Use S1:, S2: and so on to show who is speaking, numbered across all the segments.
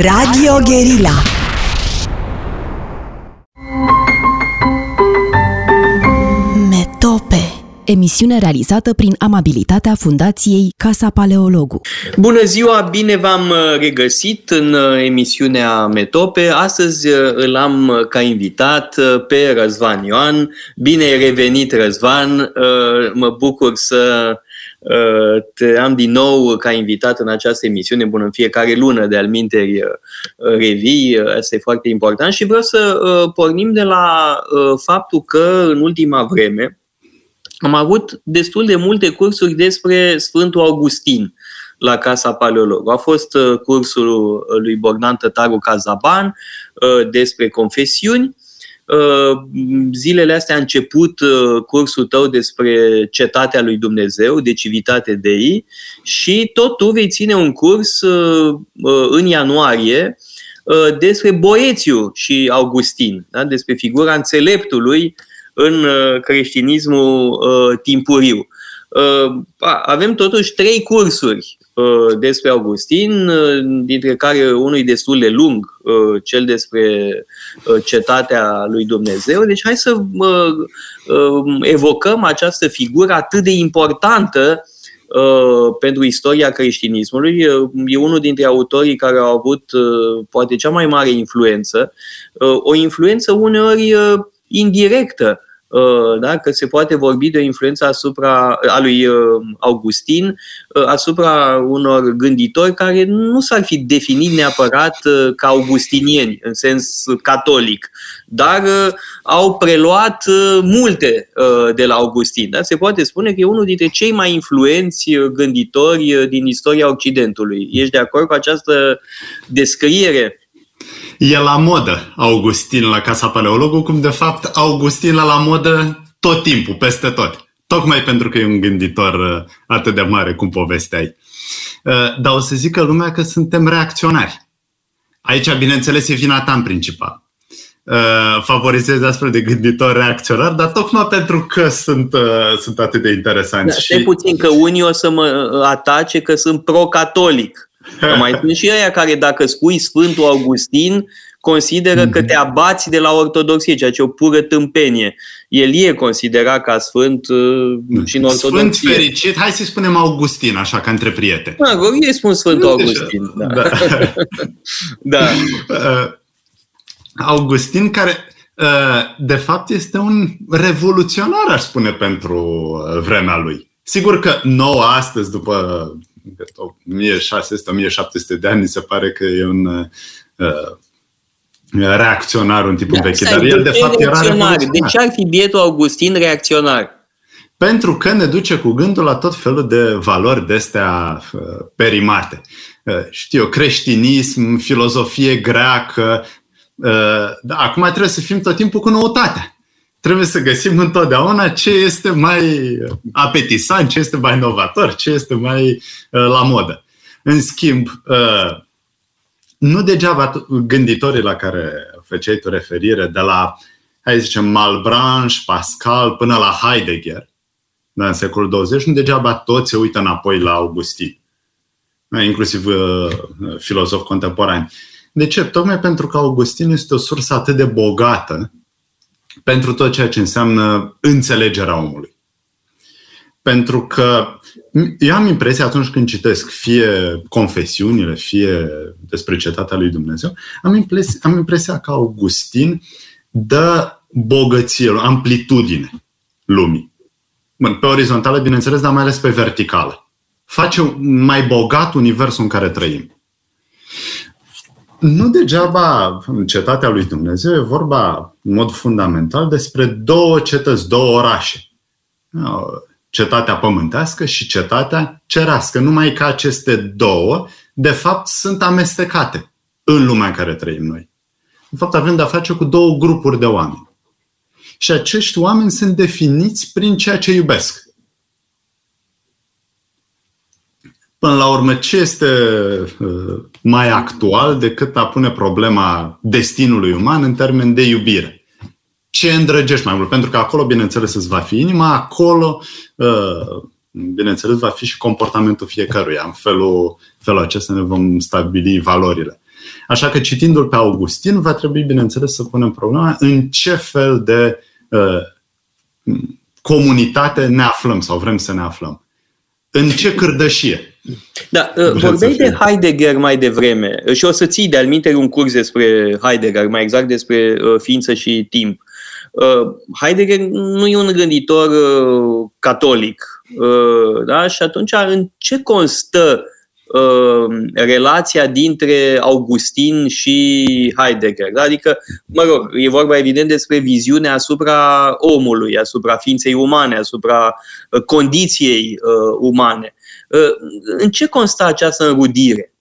S1: Radio Guerilla Metope
S2: Emisiune realizată prin amabilitatea Fundației Casa Paleologu.
S3: Bună ziua, bine v-am uh, regăsit în uh, emisiunea Metope. Astăzi uh, îl am ca invitat pe Răzvan Ioan. Bine ai revenit, Răzvan. Mă bucur să te am din nou ca invitat în această emisiune, bună în fiecare lună de alminteri revii, asta e foarte important și vreau să pornim de la faptul că în ultima vreme am avut destul de multe cursuri despre Sfântul Augustin la Casa Paleolog. A fost cursul lui Bogdan Tătaru Cazaban despre confesiuni, Uh, zilele astea a început uh, cursul tău despre cetatea lui Dumnezeu, de civitate Dei și tot tu vei ține un curs uh, în ianuarie despre Boețiu și Augustin, da? despre figura înțeleptului în creștinismul timpuriu. Avem totuși trei cursuri Uh, despre Augustin, uh, dintre care unul e destul de lung, uh, cel despre cetatea lui Dumnezeu. Deci hai să evocăm această figură atât de importantă pentru istoria creștinismului. E unul dintre autorii care au avut poate cea mai mare influență, o influență uneori indirectă Uh, da? că se poate vorbi de o influență asupra, a lui uh, Augustin uh, asupra unor gânditori care nu s-ar fi definit neapărat ca augustinieni în sens catolic, dar au preluat multe de la Augustin. Da? Se poate spune că e unul dintre cei mai influenți gânditori din istoria Occidentului. Ești de acord cu această descriere?
S4: E la modă Augustin la Casa Paleologu, cum de fapt Augustin la modă tot timpul, peste tot. Tocmai pentru că e un gânditor uh, atât de mare cum povesteai. Uh, dar o să zică lumea că suntem reacționari. Aici, bineînțeles, e vina ta în principal. Uh, favorizezi astfel de gânditori reacționari, dar tocmai pentru că sunt, sunt atât de interesanți.
S3: Da, și... puțin că unii o să mă atace că sunt pro-catolic. Că mai sunt și ăia care dacă spui Sfântul Augustin, consideră că te abați de la ortodoxie, ceea ce e o pură tâmpenie. El e considerat ca sfânt uh, și în ortodoxie.
S4: Sfânt fericit, hai să spunem Augustin, așa, ca între prieteni.
S3: Da, eu spun Sfântul Augustin. Da. da. da.
S4: Uh, Augustin, care uh, de fapt este un revoluționar, aș spune, pentru vremea lui. Sigur că nouă astăzi, după 1600-1700 de ani, se pare că e un uh, reacționar, un tip da, învechit, dar el de fapt era reacționar.
S3: De ce ar fi bietul Augustin reacționar?
S4: Pentru că ne duce cu gândul la tot felul de valori de astea uh, perimate. Uh, știu, creștinism, filozofie greacă. Uh, da, acum trebuie să fim tot timpul cu noutatea trebuie să găsim întotdeauna ce este mai apetisant, ce este mai inovator, ce este mai uh, la modă. În schimb, uh, nu degeaba gânditorii la care făceai tu referire, de la, hai să zicem, Malbranche, Pascal, până la Heidegger, da, în secolul 20, nu degeaba toți se uită înapoi la Augustin, da, inclusiv uh, filozofi contemporani. De ce? Tocmai pentru că Augustin este o sursă atât de bogată pentru tot ceea ce înseamnă înțelegerea omului. Pentru că eu am impresia atunci când citesc fie confesiunile, fie despre cetatea lui Dumnezeu, am impresia, am impresia că Augustin dă bogăție, amplitudine lumii. Bun, pe orizontală, bineînțeles, dar mai ales pe verticală. Face mai bogat universul în care trăim. Nu degeaba în cetatea lui Dumnezeu e vorba în mod fundamental despre două cetăți, două orașe. Cetatea pământească și cetatea cerească. Numai că aceste două, de fapt, sunt amestecate în lumea în care trăim noi. De fapt, avem de-a face cu două grupuri de oameni. Și acești oameni sunt definiți prin ceea ce iubesc. Până la urmă, ce este uh, mai actual decât a pune problema destinului uman în termen de iubire? Ce îndrăgești mai mult? Pentru că acolo, bineînțeles, îți va fi inima, acolo, uh, bineînțeles, va fi și comportamentul fiecăruia. În felul, felul acesta ne vom stabili valorile. Așa că citindu-l pe Augustin, va trebui, bineînțeles, să punem problema în ce fel de uh, comunitate ne aflăm sau vrem să ne aflăm. În ce cârdășie.
S3: Da, uh, vorbeai de Heidegger mai devreme și o să ții de-al un curs despre Heidegger, mai exact despre uh, ființă și timp. Uh, Heidegger nu e un gânditor uh, catolic. Uh, da? Și atunci, în ce constă relația dintre Augustin și Heidegger. Da? Adică, mă rog, e vorba evident despre viziunea asupra omului, asupra ființei umane, asupra condiției umane. În ce constă această înrudire?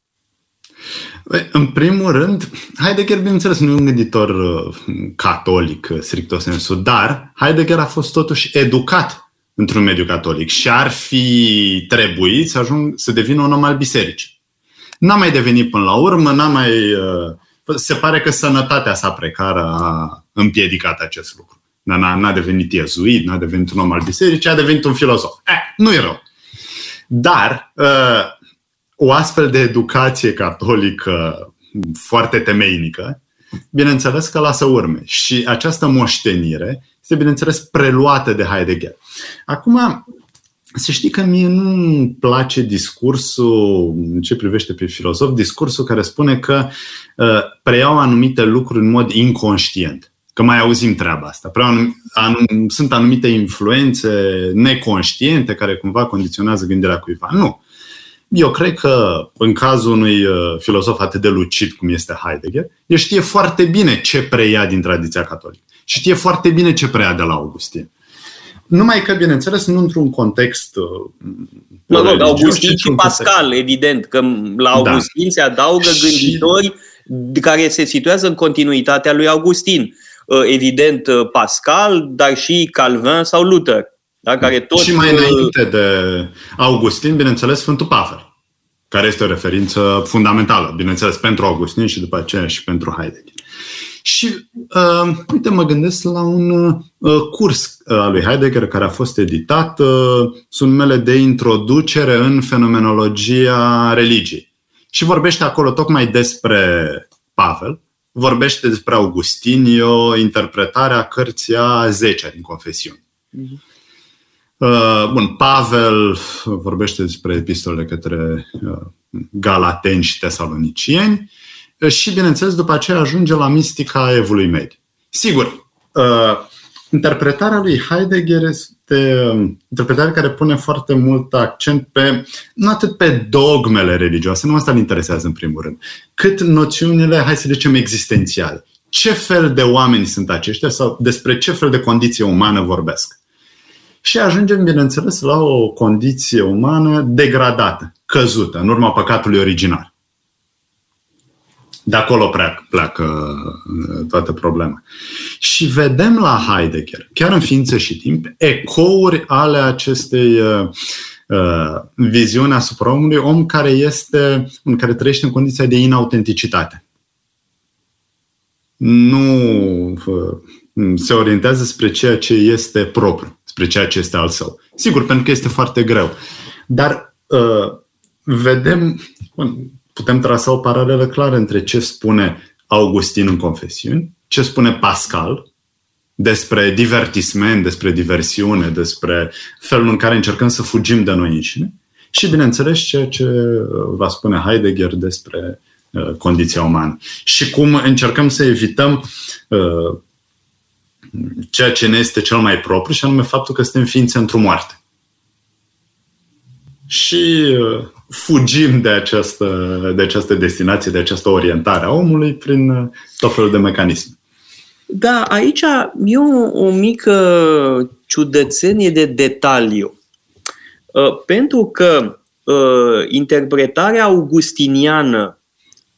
S4: În primul rând, Heidegger, bineînțeles, nu e un gânditor uh, catolic, uh, stricto sensu, dar Heidegger a fost totuși educat într-un mediu catolic și ar fi trebuit să ajung să devină un om al bisericii. N-a mai devenit până la urmă, n-a mai... Uh, se pare că sănătatea sa precară a împiedicat acest lucru. N-a, n-a devenit iezuit, n-a devenit un om al bisericii, a devenit un filozof. Eh, nu e rău. Dar o astfel de educație catolică foarte temeinică, bineînțeles că lasă urme. Și această moștenire este, bineînțeles, preluată de Heidegger. Acum, să știi că mie nu place discursul, în ce privește pe filozof, discursul care spune că uh, preiau anumite lucruri în mod inconștient. Că mai auzim treaba asta. Preiau anum, sunt anumite influențe neconștiente care cumva condiționează gândirea cuiva. Nu. Eu cred că în cazul unui uh, filozof atât de lucid cum este Heidegger, el știe foarte bine ce preia din tradiția catolică și știe foarte bine ce preia de la Augustin. Numai că, bineînțeles, nu într-un context uh,
S3: Mă rog, Augustin și Pascal, context. evident, că la da. Augustin da. se adaugă gânditori și... care se situează în continuitatea lui Augustin. Uh, evident, Pascal, dar și Calvin sau Luther. Da? Care tot...
S4: Și mai înainte de Augustin, bineînțeles, Sfântul Pavel, care este o referință fundamentală, bineînțeles, pentru Augustin și după aceea și pentru Heidegger. Și, uh, uite, mă gândesc la un uh, curs uh, al lui Heidegger care a fost editat, uh, sunt mele de introducere în fenomenologia religiei. Și vorbește acolo tocmai despre Pavel, vorbește despre Augustin, e o interpretare a cărții a 10 din confesiuni. Mm-hmm. Uh, bun, Pavel vorbește despre epistolele către uh, galateni și tesalonicieni uh, și, bineînțeles, după aceea ajunge la mistica evului mediu. Sigur, interpretarea lui Heidegger este um, interpretarea care pune foarte mult accent pe, nu atât pe dogmele religioase, nu asta îl interesează în primul rând, cât noțiunile, hai să zicem, existențiale. Ce fel de oameni sunt aceștia sau despre ce fel de condiție umană vorbesc? și ajungem, bineînțeles, la o condiție umană degradată, căzută, în urma păcatului original. De acolo pleacă, pleacă uh, toată problema. Și vedem la Heidegger, chiar în ființă și timp, ecouri ale acestei uh, uh, viziuni asupra omului, om care este, în care trăiește în condiția de inautenticitate. Nu uh, se orientează spre ceea ce este propriu spre ceea ce este al său. Sigur, pentru că este foarte greu. Dar uh, vedem, putem trasa o paralelă clară între ce spune Augustin în Confesiuni, ce spune Pascal despre divertisment, despre diversiune, despre felul în care încercăm să fugim de noi înșine și, bineînțeles, ceea ce uh, va spune Heidegger despre uh, condiția umană. Și cum încercăm să evităm uh, ceea ce ne este cel mai propriu și anume faptul că suntem ființe într-o moarte. Și uh, fugim de această, de această destinație, de această orientare a omului prin uh, tot felul de mecanisme.
S3: Da, aici e o, o mică ciudățenie de detaliu. Uh, pentru că interpretarea augustiniană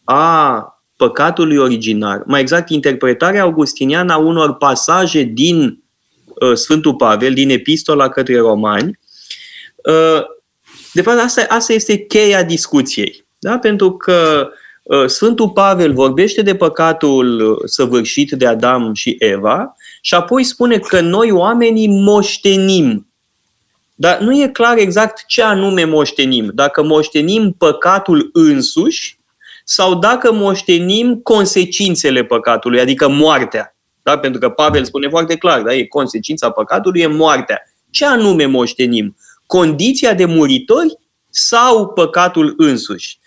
S3: a păcatului originar, mai exact interpretarea augustiniană a unor pasaje din uh, Sfântul Pavel, din Epistola către Romani. Uh, de fapt, asta, asta este cheia discuției. Da? Pentru că uh, Sfântul Pavel vorbește de păcatul uh, săvârșit de Adam și Eva și apoi spune că noi oamenii moștenim. Dar nu e clar exact ce anume moștenim. Dacă moștenim păcatul însuși sau dacă moștenim consecințele păcatului, adică moartea. Da? Pentru că Pavel spune foarte clar, da? e consecința păcatului e moartea. Ce anume moștenim? Condiția de muritori sau păcatul însuși?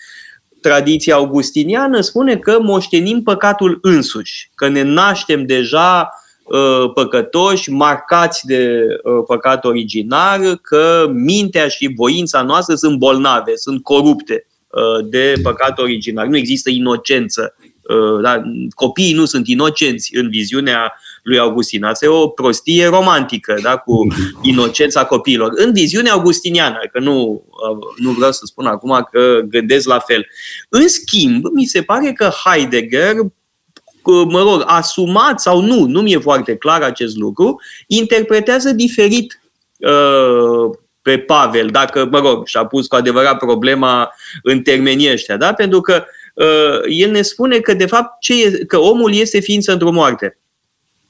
S3: Tradiția augustiniană spune că moștenim păcatul însuși, că ne naștem deja uh, păcătoși, marcați de uh, păcat originar, că mintea și voința noastră sunt bolnave, sunt corupte uh, de păcat originar. Nu există inocență Uh, da, copiii nu sunt inocenți în viziunea lui Augustin. Asta e o prostie romantică, da, cu inocența copiilor. În viziunea augustiniană, că nu, uh, nu vreau să spun acum că gândesc la fel. În schimb, mi se pare că Heidegger mă rog, asumat sau nu, nu mi-e foarte clar acest lucru, interpretează diferit uh, pe Pavel, dacă, mă rog, și-a pus cu adevărat problema în termenii ăștia, da? pentru că Uh, el ne spune că, de fapt, ce e, că omul este ființă într-o moarte.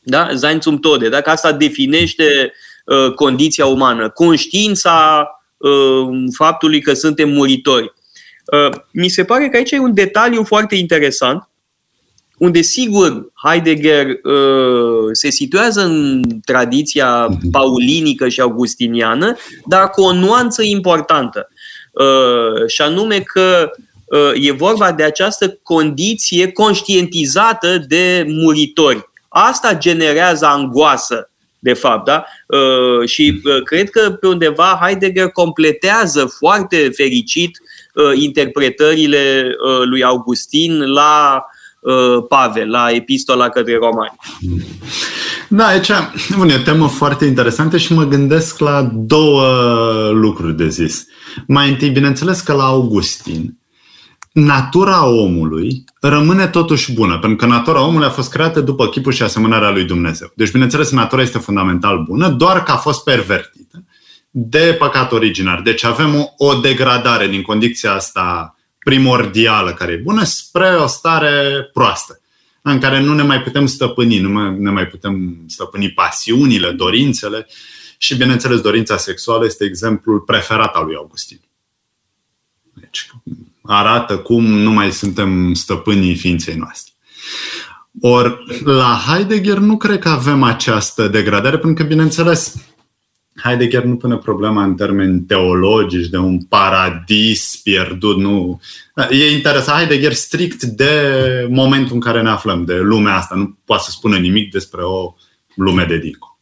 S3: Da? Sein zum Tode. Dacă asta definește uh, condiția umană, conștiința uh, faptului că suntem muritori. Uh, mi se pare că aici e un detaliu foarte interesant, unde, sigur, Heidegger uh, se situează în tradiția mhm. paulinică și augustiniană, dar cu o nuanță importantă. Uh, și anume că Uh, e vorba de această condiție conștientizată de muritori. Asta generează angoasă, de fapt, da? Uh, și uh, cred că pe undeva Heidegger completează foarte fericit interpretările lui Augustin la Pavel, la epistola către romani.
S4: Da, aici bun, e o temă foarte interesantă și mă gândesc la două lucruri de zis. Mai întâi, bineînțeles că la Augustin, natura omului rămâne totuși bună, pentru că natura omului a fost creată după chipul și asemănarea lui Dumnezeu. Deci, bineînțeles, natura este fundamental bună, doar că a fost pervertită de păcat originar. Deci avem o, o degradare din condiția asta primordială care e bună spre o stare proastă, în care nu ne mai putem stăpâni, nu ne mai putem stăpâni pasiunile, dorințele și, bineînțeles, dorința sexuală este exemplul preferat al lui Augustin. Deci, arată cum nu mai suntem stăpânii ființei noastre. Or, la Heidegger nu cred că avem această degradare, pentru că, bineînțeles, Heidegger nu pune problema în termeni teologici de un paradis pierdut, nu. E interesant Heidegger strict de momentul în care ne aflăm, de lumea asta. Nu poate să spună nimic despre o lume de dincolo.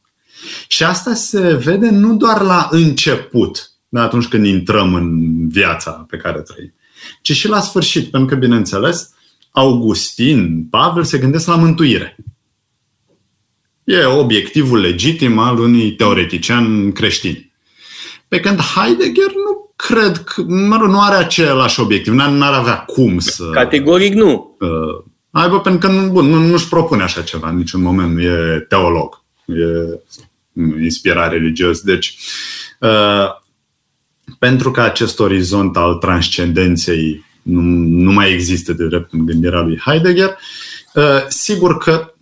S4: Și asta se vede nu doar la început, atunci când intrăm în viața pe care trăim, ci și la sfârșit, pentru că, bineînțeles, Augustin, Pavel se gândesc la mântuire. E obiectivul legitim al unui teoretician creștin. Pe când Heidegger nu cred că, mă rog, nu are același obiectiv, n-ar avea cum să...
S3: Categoric nu.
S4: Uh, aibă, pentru că bun, nu, nu-și propune așa ceva în niciun moment, nu e teolog, e inspirat religios. Deci, uh, pentru că acest orizont al transcendenței nu, nu mai există de drept în gândirea lui Heidegger, uh, sigur că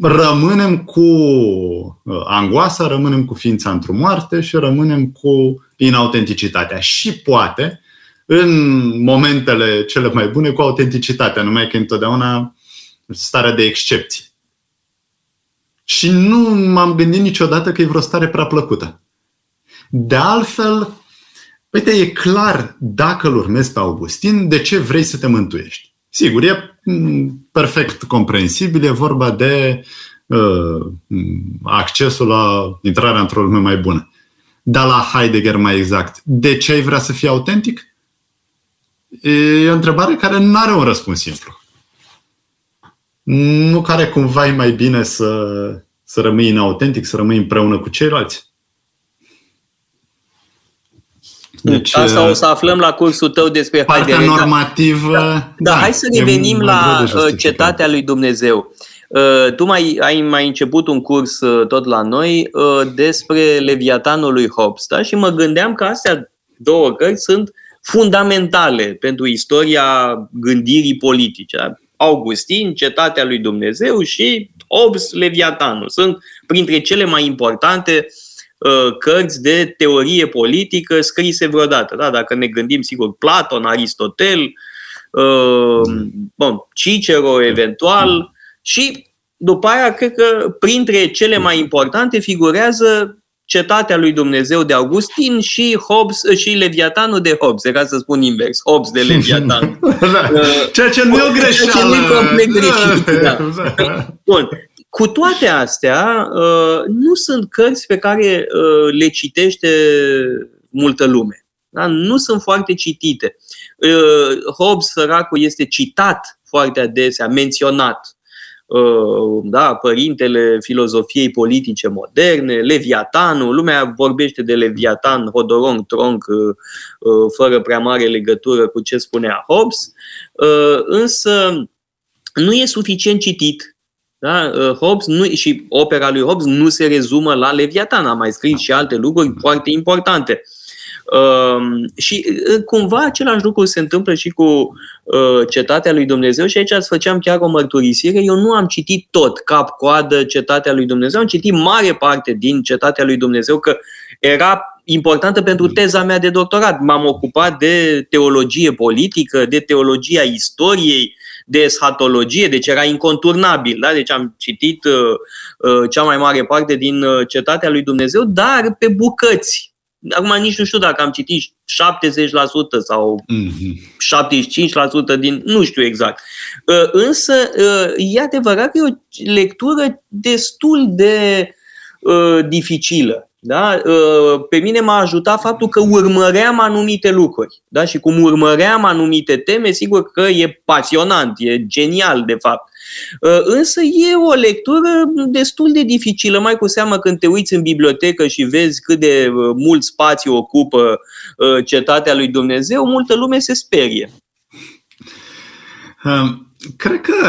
S4: rămânem cu uh, angoasa, rămânem cu ființa într-o moarte și rămânem cu inautenticitatea. Și poate, în momentele cele mai bune, cu autenticitatea, numai că întotdeauna starea de excepție. Și nu m-am gândit niciodată că e vreo stare prea plăcută. De altfel, Uite, e clar, dacă îl urmezi pe Augustin, de ce vrei să te mântuiești. Sigur, e mm, perfect comprensibil, e vorba de uh, accesul la intrarea într-o lume mai bună. Dar la Heidegger mai exact, de ce ai vrea să fii autentic? E o întrebare care nu are un răspuns simplu. Nu care cumva e mai bine să, să rămâi inautentic, să rămâi împreună cu ceilalți?
S3: Deci, Asta o uh, să aflăm la cursul tău despre
S4: partea Heidegger. normativă. Da,
S3: da, da, hai să revenim la uh, cetatea lui Dumnezeu. Uh, tu mai ai mai început un curs tot la noi despre Leviatanul lui Hobbes, da? Și mă gândeam că astea două cărți sunt fundamentale pentru istoria gândirii politice. Da? Augustin, Cetatea lui Dumnezeu și Hobbes, Leviatanul. Sunt printre cele mai importante uh, Uh, cărți de teorie politică scrise vreodată. Da? Dacă ne gândim, sigur, Platon, Aristotel, bun, Cicero eventual și după aia, cred că printre cele mai importante figurează Cetatea lui Dumnezeu de Augustin și Hobbes și Leviatanul de Hobbes, ca să spun invers, Hobbes de Leviatan.
S4: da. Ceea ce nu e o greșeală. Ceea ce nu e
S3: complet greșit. Da. Bun. Cu toate astea, uh, nu sunt cărți pe care uh, le citește multă lume. Da? Nu sunt foarte citite. Uh, Hobbes, săracul, este citat foarte adesea, menționat Uh, da, părintele filozofiei politice moderne, Leviatanul, lumea vorbește de Leviatan, Hodorong, Tronc, uh, uh, fără prea mare legătură cu ce spunea Hobbes, însă nu e suficient citit. Da? Hobbes nu, și opera lui Hobbes nu se rezumă la Leviatan, a mai scris și alte lucruri foarte importante. Uh, și uh, cumva același lucru se întâmplă și cu uh, Cetatea lui Dumnezeu și aici îți făceam chiar o mărturisire. Eu nu am citit tot cap-coadă Cetatea lui Dumnezeu, am citit mare parte din Cetatea lui Dumnezeu, că era importantă pentru teza mea de doctorat. M-am ocupat de teologie politică, de teologia istoriei, de eschatologie, deci era inconturnabil. Da? Deci am citit uh, uh, cea mai mare parte din uh, Cetatea lui Dumnezeu, dar pe bucăți. Acum nici nu știu dacă am citit 70% sau mm-hmm. 75% din... Nu știu exact. Uh, însă, uh, e adevărat că e o lectură destul de uh, dificilă. Da? Pe mine m-a ajutat faptul că urmăream anumite lucruri. Da? Și cum urmăream anumite teme, sigur că e pasionant, e genial, de fapt. Uh, însă e o lectură destul de dificilă, mai cu seamă când te uiți în bibliotecă și vezi cât de uh, mult spațiu ocupă uh, cetatea lui Dumnezeu, multă lume se sperie.
S4: Um, cred că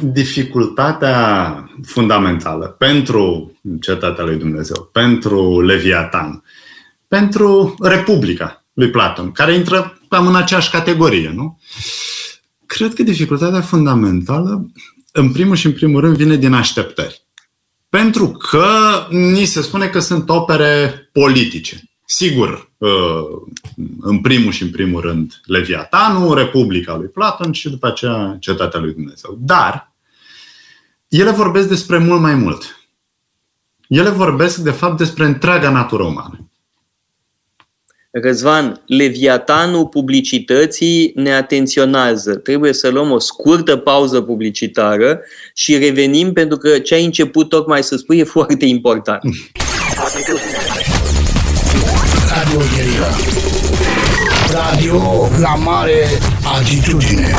S4: dificultatea fundamentală pentru cetatea lui Dumnezeu, pentru Leviatan, pentru Republica lui Platon, care intră cam în aceeași categorie, nu? Cred că dificultatea fundamentală, în primul și în primul rând, vine din așteptări. Pentru că ni se spune că sunt opere politice. Sigur, uh, în primul și în primul rând, Leviatanul, Republica lui Platon și după aceea Cetatea lui Dumnezeu. Dar ele vorbesc despre mult mai mult. Ele vorbesc, de fapt, despre întreaga natură umană.
S3: Răzvan, leviatanul publicității ne atenționează. Trebuie să luăm o scurtă pauză publicitară și revenim pentru că ce ai început tocmai să spui e foarte important.
S1: Radio Radio la mare altitudine.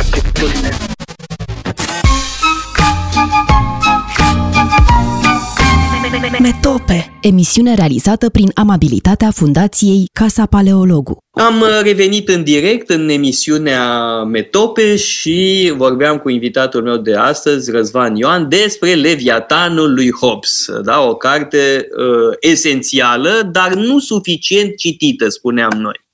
S2: Metope, emisiune realizată prin amabilitatea Fundației Casa Paleologu.
S3: Am uh, revenit în direct în emisiunea Metope și vorbeam cu invitatul meu de astăzi, Răzvan Ioan, despre Leviatanul lui Hobbes. Da? O carte uh, esențială, dar nu suficient citită, spuneam noi.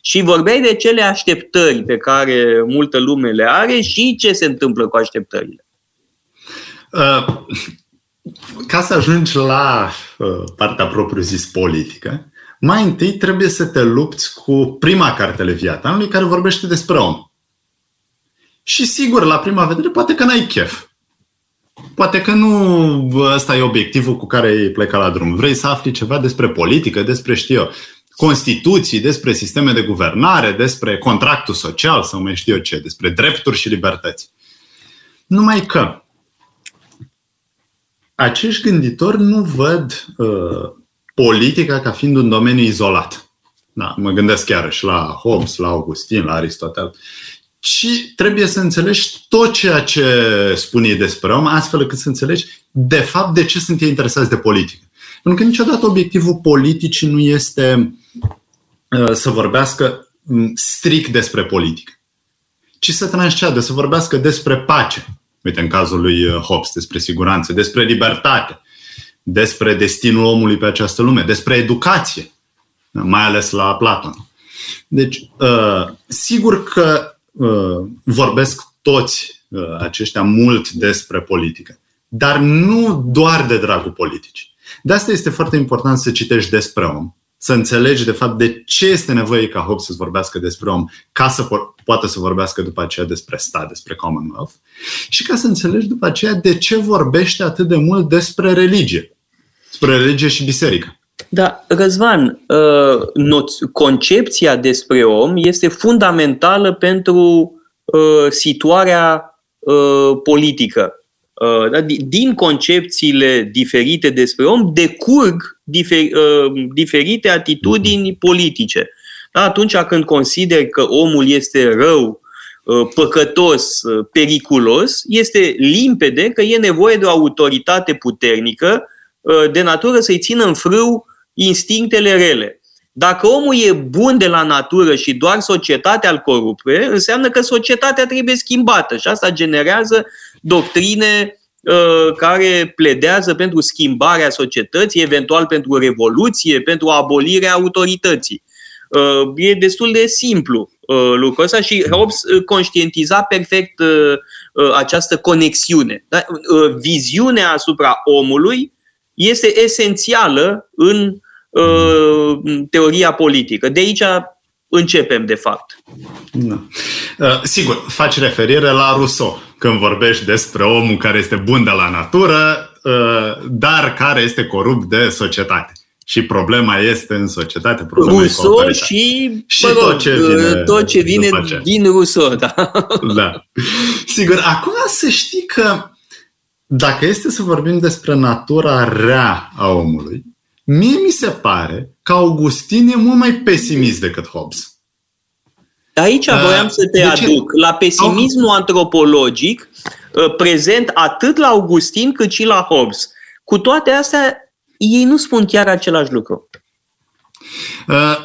S3: Și vorbeai de cele așteptări pe care multă lume le are și ce se întâmplă cu așteptările. Uh,
S4: ca să ajungi la uh, partea propriu-zis politică, mai întâi trebuie să te lupți cu prima carte Leviatanului care vorbește despre om. Și sigur, la prima vedere, poate că n-ai chef. Poate că nu ăsta e obiectivul cu care ai plecat la drum. Vrei să afli ceva despre politică, despre, știu eu, Constituții, despre sisteme de guvernare, despre contractul social sau mai știu eu ce, despre drepturi și libertăți. Numai că acești gânditori nu văd uh, politica ca fiind un domeniu izolat. Da, mă gândesc chiar și la Hobbes, la Augustin, la Aristotel. Și trebuie să înțelegi tot ceea ce spun ei despre om, astfel încât să înțelegi de fapt de ce sunt ei interesați de politică. Pentru că niciodată obiectivul politicii nu este uh, să vorbească mm, strict despre politică, ci să transceadă, să vorbească despre pace, Uite, în cazul lui uh, Hobbes, despre siguranță, despre libertate, despre destinul omului pe această lume, despre educație, mai ales la Platon. Deci, uh, sigur că uh, vorbesc toți aceștia mult despre politică, dar nu doar de dragul politicii. De asta este foarte important să citești despre om, să înțelegi de fapt de ce este nevoie ca Hobbes să vorbească despre om, ca să po- poată să vorbească după aceea despre stat, despre Commonwealth, și ca să înțelegi după aceea de ce vorbește atât de mult despre religie, despre religie și biserică.
S3: Da, Răzvan, uh, concepția despre om este fundamentală pentru uh, situarea uh, politică. Da, din concepțiile diferite despre om decurg diferite atitudini politice. Da, atunci când consider că omul este rău, păcătos, periculos, este limpede că e nevoie de o autoritate puternică de natură să-i țină în frâu instinctele rele. Dacă omul e bun de la natură și doar societatea îl corupe, înseamnă că societatea trebuie schimbată și asta generează doctrine uh, care pledează pentru schimbarea societății, eventual pentru revoluție, pentru abolirea autorității. Uh, e destul de simplu uh, lucrul ăsta și Hobbes conștientiza perfect această conexiune. Da? Viziunea asupra omului este esențială în uh, teoria politică. De aici începem, de fapt.
S4: Da. Uh, sigur, faci referire la Rousseau când vorbești despre omul care este bun de la natură, uh, dar care este corupt de societate. Și problema este în societate. Problema
S3: Rousseau și, și rog, tot ce vine, tot ce vine din Rousseau. Da.
S4: da. Sigur, acum să știi că dacă este să vorbim despre natura rea a omului, mie mi se pare că Augustin e mult mai pesimist decât Hobbes.
S3: Aici uh, voiam să te aduc. La pesimismul antropologic, uh, prezent atât la Augustin cât și la Hobbes. Cu toate astea, ei nu spun chiar același lucru.
S4: Uh,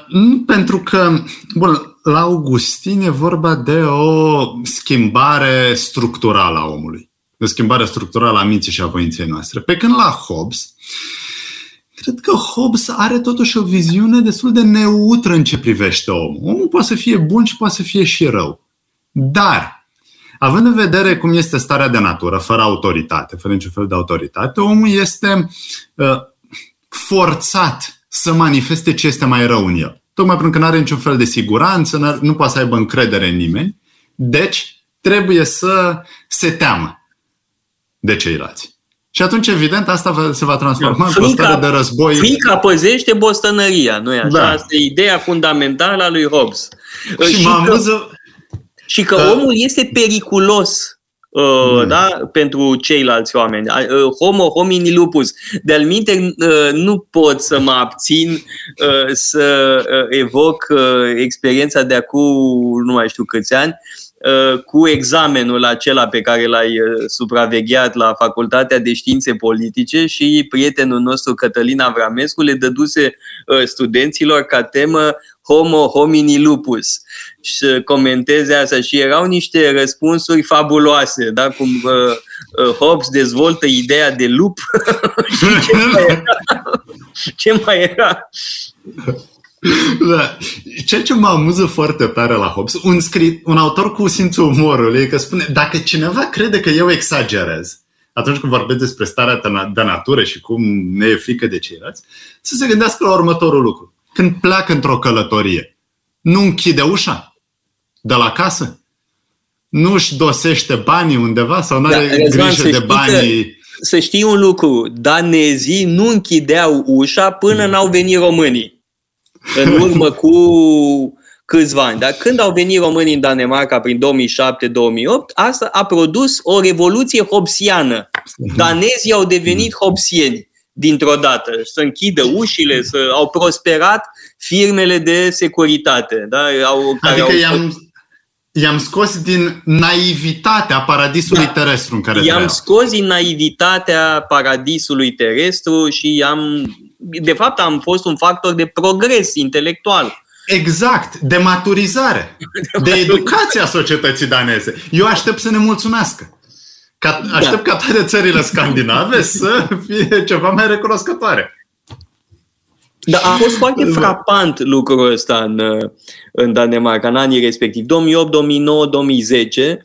S4: pentru că, bun, la Augustin e vorba de o schimbare structurală a omului de schimbare structurală a minții și a voinței noastre. Pe când la Hobbes, cred că Hobbes are totuși o viziune destul de neutră în ce privește omul. Omul poate să fie bun și poate să fie și rău. Dar, având în vedere cum este starea de natură, fără autoritate, fără niciun fel de autoritate, omul este uh, forțat să manifeste ce este mai rău în el. Tocmai pentru că nu are niciun fel de siguranță, nu poate să aibă încredere în nimeni, deci trebuie să se teamă de ceilalți. Și atunci, evident, asta se va transforma în o stare de război.
S3: Frica păzește bostănăria, nu e așa? Da. Asta e ideea fundamentală a lui Hobbes.
S4: Și, și mă amuză...
S3: Și că uh, omul este periculos uh, da, pentru ceilalți oameni. Uh, homo homini lupus. De-al minte, uh, nu pot să mă abțin uh, să uh, evoc uh, experiența de acum nu mai știu câți ani, Uh, cu examenul acela pe care l-ai uh, supravegheat la Facultatea de Științe Politice și prietenul nostru Cătălin Avramescu le dăduse uh, studenților ca temă Homo homini lupus și comenteze asta și erau niște răspunsuri fabuloase, da? cum uh, Hobbes dezvoltă ideea de lup și ce mai era? ce mai era?
S4: Da. Ceea ce mă amuză foarte tare la Hobbes, un, scrit, un autor cu simțul umorului, că spune, dacă cineva crede că eu exagerez, atunci când vorbesc despre starea de natură și cum ne e frică de ceilalți, să se gândească la următorul lucru. Când pleacă într-o călătorie, nu închide ușa de la casă? Nu își dosește banii undeva sau nu are da, grijă de banii? Că,
S3: să știi un lucru, danezii nu închideau ușa până mm. n-au venit românii în urmă cu câțiva ani. Dar când au venit românii în Danemarca prin 2007-2008, asta a produs o revoluție hobsiană. Danezii au devenit hobsieni dintr-o dată, să închidă ușile, să au prosperat firmele de securitate. Da? Au,
S4: care adică au... i-am, i-am scos din naivitatea paradisului da. terestru în care
S3: I-am trăiau. scos din naivitatea paradisului terestru și i-am de fapt am fost un factor de progres intelectual.
S4: Exact, de maturizare, de educație a societății daneze. Eu aștept să ne mulțumească. Ca, da. aștept da. ca toate țările scandinave să fie ceva mai recunoscătoare.
S3: Da, a fost foarte frapant lucrul ăsta în, în Danemarca, în anii respectivi. 2008, 2009, 2010.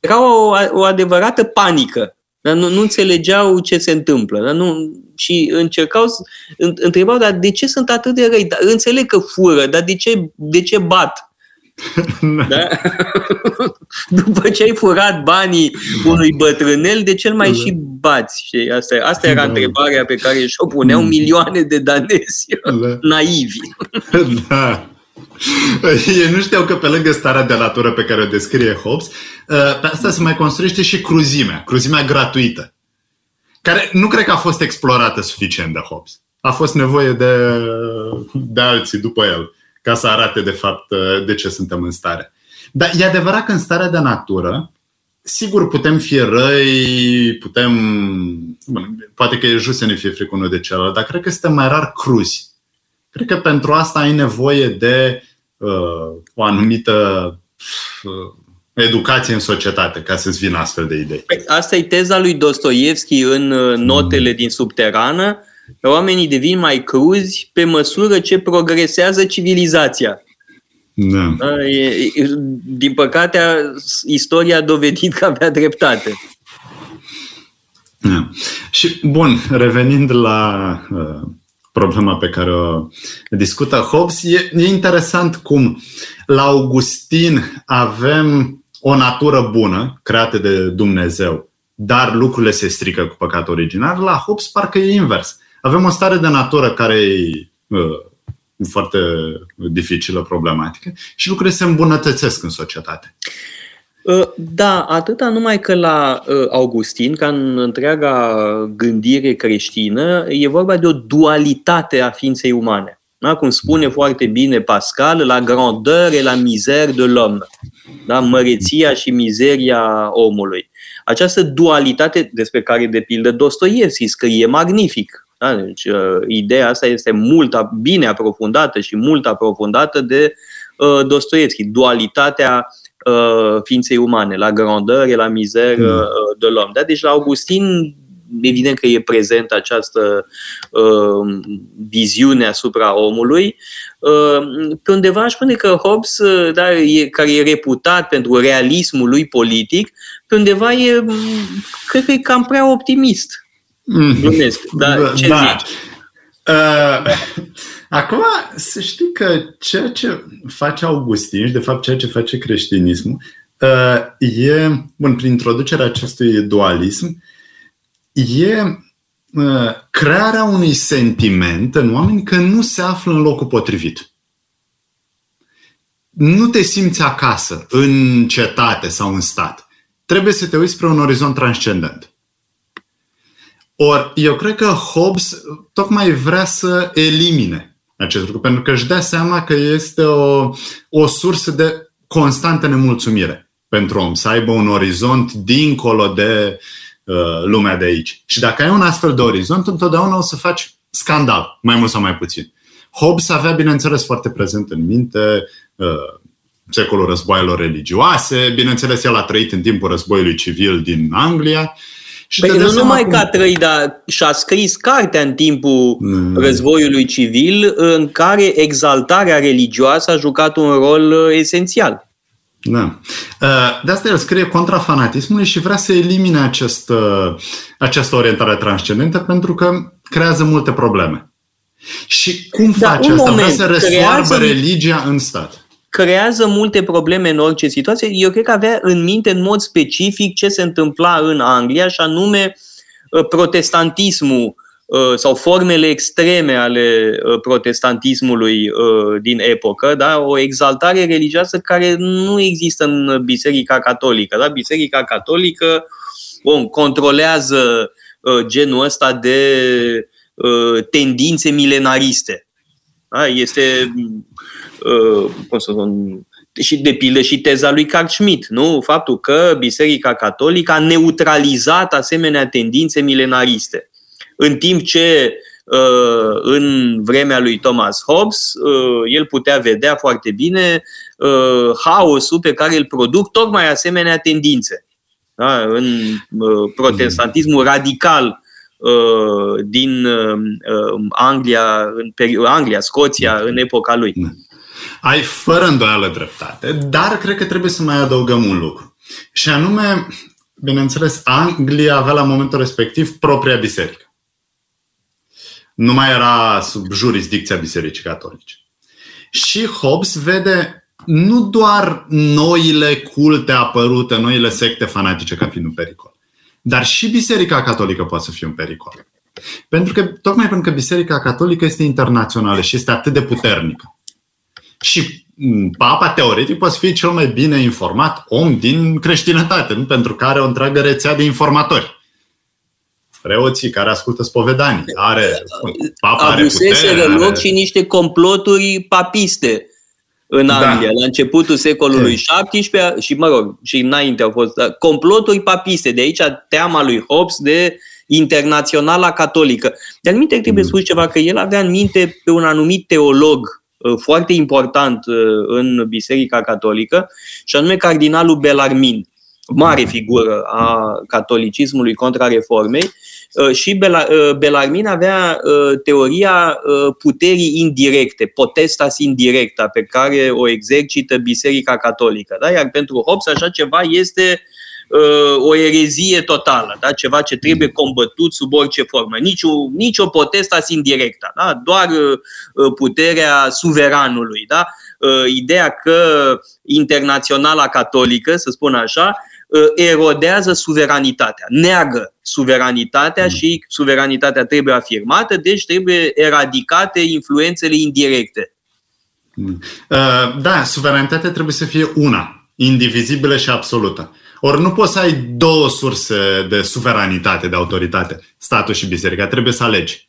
S3: Era o, o adevărată panică dar nu, nu înțelegeau ce se întâmplă. Dar nu, și încercau, întrebau, dar de ce sunt atât de răi? Dar, înțeleg că fură, dar de ce, de ce bat? Da? După ce ai furat banii unui bătrânel, de ce mai da. și bați? Și asta, asta era da. întrebarea pe care și-o puneau mm. milioane de danezi da. naivi.
S4: Da. Ei nu știau că pe lângă starea de natură pe care o descrie Hobbes, uh, pe asta se mai construiește și cruzimea, cruzimea gratuită, care nu cred că a fost explorată suficient de Hobbes. A fost nevoie de, de alții după el ca să arate de fapt uh, de ce suntem în stare. Dar e adevărat că în starea de natură, sigur putem fi răi, putem. Bun, poate că e just să ne fie frică unul de celălalt, dar cred că suntem mai rar cruzi. Cred că pentru asta ai nevoie de uh, o anumită uh, educație în societate ca să-ți vină astfel de idei.
S3: Păi, asta e teza lui Dostoevski în uh, notele din Subterană, oamenii devin mai cruzi pe măsură ce progresează civilizația.
S4: Da.
S3: da e, din păcate, istoria a dovedit că avea dreptate.
S4: Da. Și, bun, revenind la uh, problema pe care o discută Hobbes, e, e interesant cum la Augustin avem o natură bună, creată de Dumnezeu, dar lucrurile se strică cu păcat original. La Hobbes parcă e invers. Avem o stare de natură care e uh, foarte dificilă, problematică și lucrurile se îmbunătățesc în societate.
S3: Uh, da, atâta numai că la uh, Augustin, ca în întreaga gândire creștină, e vorba de o dualitate a ființei umane. Da? Cum spune foarte bine Pascal, la grandeur et la misère de l'homme. Da? Măreția și mizeria omului. Această dualitate despre care, de pildă, Dostoevski scrie magnific da? Deci, uh, ideea asta este mult bine aprofundată și mult aprofundată de uh, Dostoevski. Dualitatea uh, ființei umane, la grandeur, la mizeră mm. uh, de l'homme. Da? Deci la Augustin evident că e prezent această uh, viziune asupra omului. Uh, pe undeva aș spune că Hobbes, uh, da, e, care e reputat pentru realismul lui politic, pe undeva e, cred că e cam prea optimist.
S4: Mm. Glumesc, dar ce da. zici? Uh, acum, să știi că ceea ce face Augustin și, de fapt, ceea ce face creștinismul, uh, e, bun, prin introducerea acestui dualism, e uh, crearea unui sentiment în oameni că nu se află în locul potrivit. Nu te simți acasă, în cetate sau în stat. Trebuie să te uiți spre un orizont transcendent. Ori eu cred că Hobbes tocmai vrea să elimine acest lucru, pentru că își dea seama că este o, o sursă de constantă nemulțumire pentru om, să aibă un orizont dincolo de uh, lumea de aici. Și dacă ai un astfel de orizont, întotdeauna o să faci scandal, mai mult sau mai puțin. Hobbes avea, bineînțeles, foarte prezent în minte uh, secolul războaielor religioase, bineînțeles, el a trăit în timpul războiului civil din Anglia
S3: și păi nu numai cum... că a trăit, dar și-a scris cartea în timpul mm. războiului civil în care exaltarea religioasă a jucat un rol uh, esențial.
S4: Da. Uh, de asta el scrie contra fanatismului și vrea să elimine acest, uh, această orientare transcendentă pentru că creează multe probleme. Și cum da, face asta? Vrea să resoarbă creează... religia în stat
S3: creează multe probleme în orice situație. Eu cred că avea în minte în mod specific ce se întâmpla în Anglia și anume uh, protestantismul uh, sau formele extreme ale uh, protestantismului din epocă, da? o exaltare religioasă care nu există în Biserica Catolică. Da? Biserica Catolică bun, controlează genul ăsta de tendințe milenariste. Da? Este Uh, cum să spun, și de pildă și teza lui Carl Schmitt, nu? Faptul că Biserica Catolică a neutralizat asemenea tendințe milenariste. În timp ce uh, în vremea lui Thomas Hobbes, uh, el putea vedea foarte bine haosul pe care îl produc tocmai asemenea tendințe. Da? În protestantismul radical din Anglia, în Anglia, Scoția, în epoca lui. Da.
S4: Ai fără îndoială dreptate, dar cred că trebuie să mai adăugăm un lucru. Și anume, bineînțeles, Anglia avea la momentul respectiv propria biserică. Nu mai era sub jurisdicția Bisericii Catolice. Și Hobbes vede nu doar noile culte apărute, noile secte fanatice ca fiind un pericol, dar și Biserica Catolică poate să fie un pericol. Pentru că, tocmai pentru că Biserica Catolică este internațională și este atât de puternică. Și papa, teoretic, poate fi cel mai bine informat om din creștinătate, nu? pentru că are o întreagă rețea de informatori. Preoții care ascultă spovedanii. Are,
S3: papa are putere, are... loc și niște comploturi papiste în da. Anglia, da. la începutul secolului XVII și, mă rog, și înainte au fost comploturi papiste. De aici teama lui Hobbes de internaționala catolică. De anumite trebuie mm. spus ceva, că el avea în minte pe un anumit teolog uh, foarte important uh, în Biserica Catolică, și anume Cardinalul Belarmin, mare figură a catolicismului contra reformei, uh, și Belarmin avea teoria puterii indirecte, potestas indirecta, pe care o exercită Biserica Catolică. Da? Iar pentru Hobbes așa ceva este uh, Uh, o erezie totală, da? ceva ce trebuie combătut sub orice formă. Nici o, nici o potestas indirecta, da? doar uh, puterea suveranului. Da? Uh, ideea că internaționala catolică, să spun așa, erodează suveranitatea, neagă suveranitatea mm. și suveranitatea trebuie afirmată, deci trebuie eradicate influențele indirecte.
S4: Mm. Da, suveranitatea trebuie să fie una, indivizibilă și absolută. Ori nu poți să ai două surse de suveranitate, de autoritate, statul și biserica. Trebuie să alegi.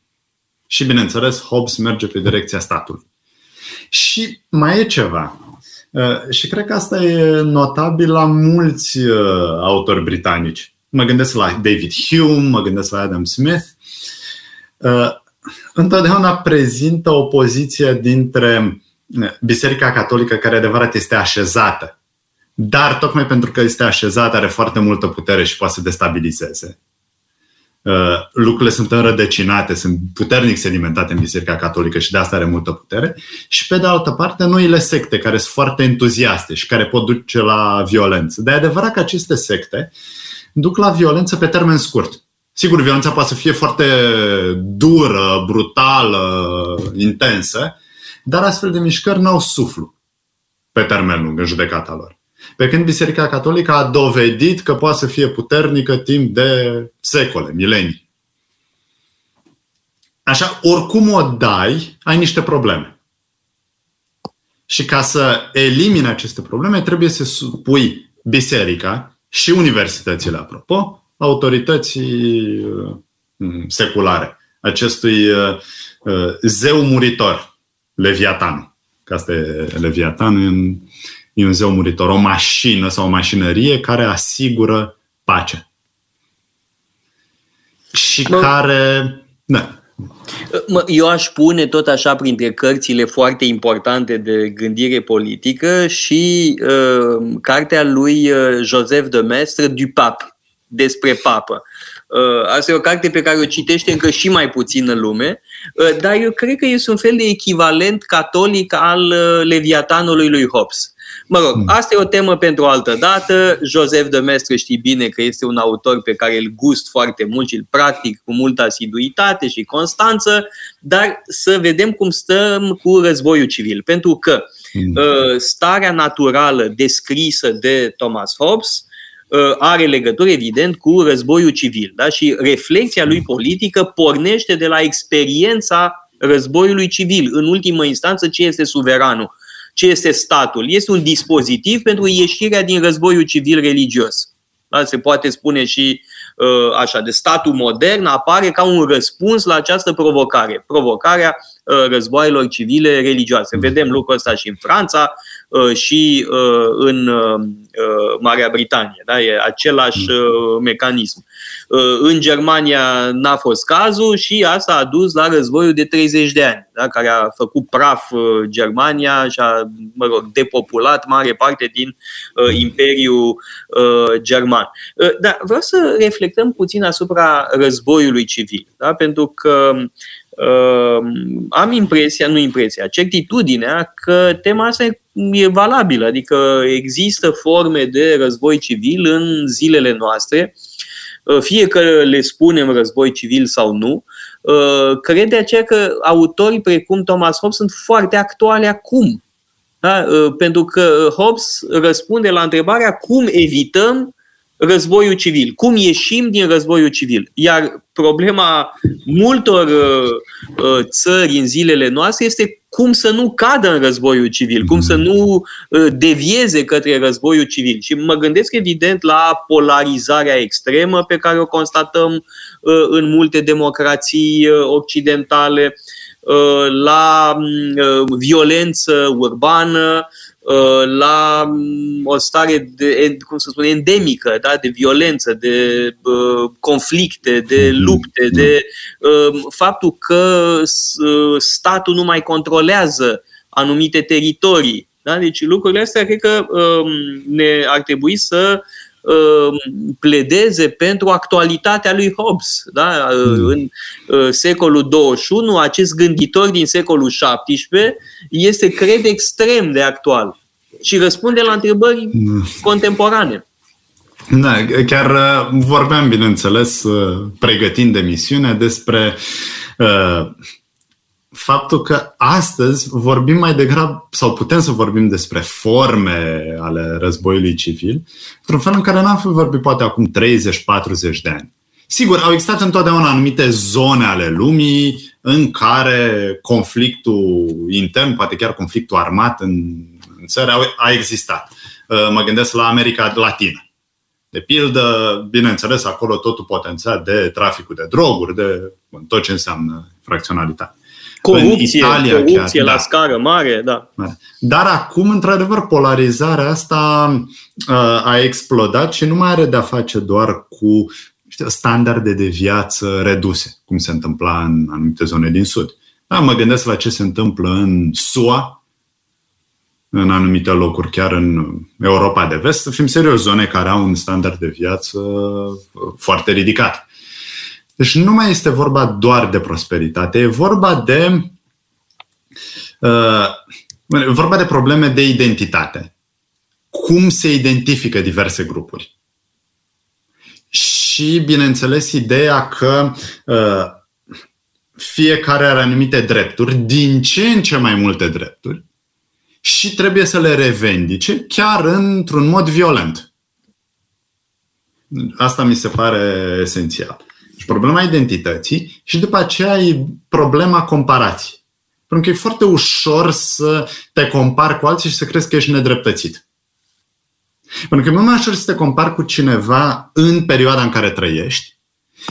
S4: Și bineînțeles, Hobbes merge pe direcția statului. Și mai e ceva. Uh, și cred că asta e notabil la mulți uh, autori britanici. Mă gândesc la David Hume, mă gândesc la Adam Smith. Uh, întotdeauna prezintă o poziție dintre Biserica Catolică, care adevărat este așezată dar tocmai pentru că este așezat, are foarte multă putere și poate să destabilizeze. Uh, lucrurile sunt înrădăcinate, sunt puternic sedimentate în Biserica Catolică și de asta are multă putere. Și pe de altă parte, noile secte care sunt foarte entuziaste și care pot duce la violență. Dar e adevărat că aceste secte duc la violență pe termen scurt. Sigur, violența poate să fie foarte dură, brutală, intensă, dar astfel de mișcări n-au suflu pe termen lung în judecata lor. Pe când Biserica Catolică a dovedit că poate să fie puternică timp de secole, milenii. Așa, oricum o dai, ai niște probleme. Și ca să elimine aceste probleme, trebuie să supui biserica și universitățile, apropo, autorității uh, seculare, acestui uh, uh, zeu muritor, Leviatan. Că asta e Leviatan în e un zeu muritor, o mașină sau o mașinărie care asigură pace. Și Bă. care. Da.
S3: Eu aș pune tot așa printre cărțile foarte importante de gândire politică și uh, cartea lui uh, Joseph de Mestre, Du Pape, despre papă. Uh, asta e o carte pe care o citește încă și mai puțină lume, uh, dar eu cred că este un fel de echivalent catolic al uh, Leviatanului lui Hobbes. Mă rog, hmm. asta e o temă pentru o altă dată. Joseph de Mestre știi bine că este un autor pe care îl gust foarte mult și îl practic cu multă asiduitate și constanță, dar să vedem cum stăm cu războiul civil. Pentru că hmm. starea naturală descrisă de Thomas Hobbes Uh, are legătură, evident, cu războiul civil. Da? Și reflexia lui politică pornește de la experiența războiului civil. În ultimă instanță, ce este suveranul? Ce este statul? Este un dispozitiv pentru ieșirea din războiul civil religios. Da? Se poate spune și uh, așa, de statul modern apare ca un răspuns la această provocare, provocarea uh, războaielor civile religioase. Vedem lucrul ăsta și în Franța, Uh, și uh, în uh, Marea Britanie. Da? E același mm. mecanism. În Germania n-a fost cazul și asta a dus la războiul de 30 de ani, da? care a făcut praf Germania și a mă rog, depopulat mare parte din Imperiul German. Dar vreau să reflectăm puțin asupra războiului civil, da? pentru că am impresia, nu impresia, certitudinea că tema asta e e valabilă, adică există forme de război civil în zilele noastre, uh, fie că le spunem război civil sau nu, Uh, cred de aceea că autorii precum Thomas Hobbes sunt foarte actuale acum. Da? Uh, pentru că Hobbes răspunde la întrebarea cum evităm războiul civil, cum ieșim din războiul civil. Iar problema multor uh, uh, țări în zilele noastre este cum să nu cadă în războiul civil, cum să nu uh, devieze către războiul civil. Și mă gândesc evident la polarizarea extremă pe care o constatăm uh, în multe democrații uh, occidentale, uh, la uh, violență urbană, Uh, la mm, o stare de, cum să spun, endemică, da? de violență, de uh, conflicte, de mhm. lupte, de uh, faptul că uh, statul nu mai controlează anumite teritorii. Da? Deci lucrurile astea cred că uh, ne ar trebui să uh, pledeze pentru actualitatea lui Hobbes. Da? Mm. În secolul 21, acest gânditor din secolul 17 este, cred, extrem de actual și răspunde la întrebări contemporane.
S4: Da, chiar uh, vorbeam, bineînțeles, uh, pregătind emisiunea despre uh, faptul că astăzi vorbim mai degrabă, sau putem să vorbim despre forme ale războiului civil, într-un fel în care n-am fi vorbit poate acum 30-40 de ani. Sigur, au existat întotdeauna anumite zone ale lumii în care conflictul intern, poate chiar conflictul armat în în țări a existat. Uh, mă gândesc la America Latină. De pildă, bineînțeles, acolo totul potențat de traficul de droguri, de tot ce înseamnă fracționalitate.
S3: Corupție, în Italia, corupție chiar, la da. scară mare, da.
S4: Dar acum, într-adevăr, polarizarea asta uh, a explodat și nu mai are de-a face doar cu știu, standarde de viață reduse, cum se întâmpla în anumite zone din Sud. Da, mă gândesc la ce se întâmplă în SUA, în anumite locuri, chiar în Europa de vest, să fim serios, zone care au un standard de viață foarte ridicat. Deci nu mai este vorba doar de prosperitate, e vorba de uh, vorba de probleme de identitate. Cum se identifică diverse grupuri. Și, bineînțeles, ideea că uh, fiecare are anumite drepturi, din ce în ce mai multe drepturi, și trebuie să le revendice chiar într-un mod violent. Asta mi se pare esențial. Și problema identității și după aceea e problema comparației. Pentru că e foarte ușor să te compari cu alții și să crezi că ești nedreptățit. Pentru că e mult mai ușor să te compari cu cineva în perioada în care trăiești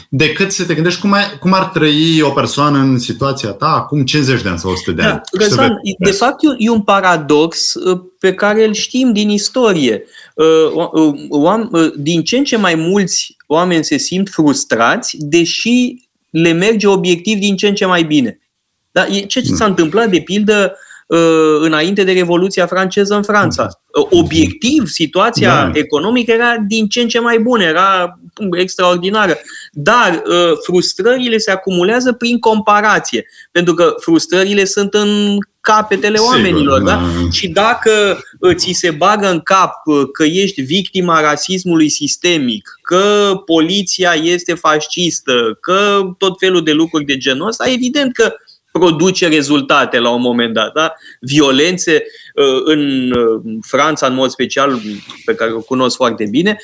S4: decât să te gândești cum, ai, cum ar trăi o persoană în situația ta acum 50 de ani sau 100 de da, ani.
S3: Da, Răzvan, de fapt e un paradox uh, pe care îl știm din istorie. Uh, uh, din ce în ce mai mulți oameni se simt frustrați, deși le merge obiectiv din ce în ce mai bine. Da? E ce s-a mm. întâmplat, de pildă, înainte de Revoluția franceză în Franța. Mm. Obiectiv, situația da. economică era din ce în ce mai bună, era extraordinară. Dar uh, frustrările se acumulează prin comparație, pentru că frustrările sunt în capetele Sigur, oamenilor. Da? da? Și dacă uh, ți se bagă în cap uh, că ești victima rasismului sistemic, că poliția este fascistă, că tot felul de lucruri de genul ăsta, evident că produce rezultate la un moment dat. Da? Violențe în Franța, în mod special, pe care o cunosc foarte bine,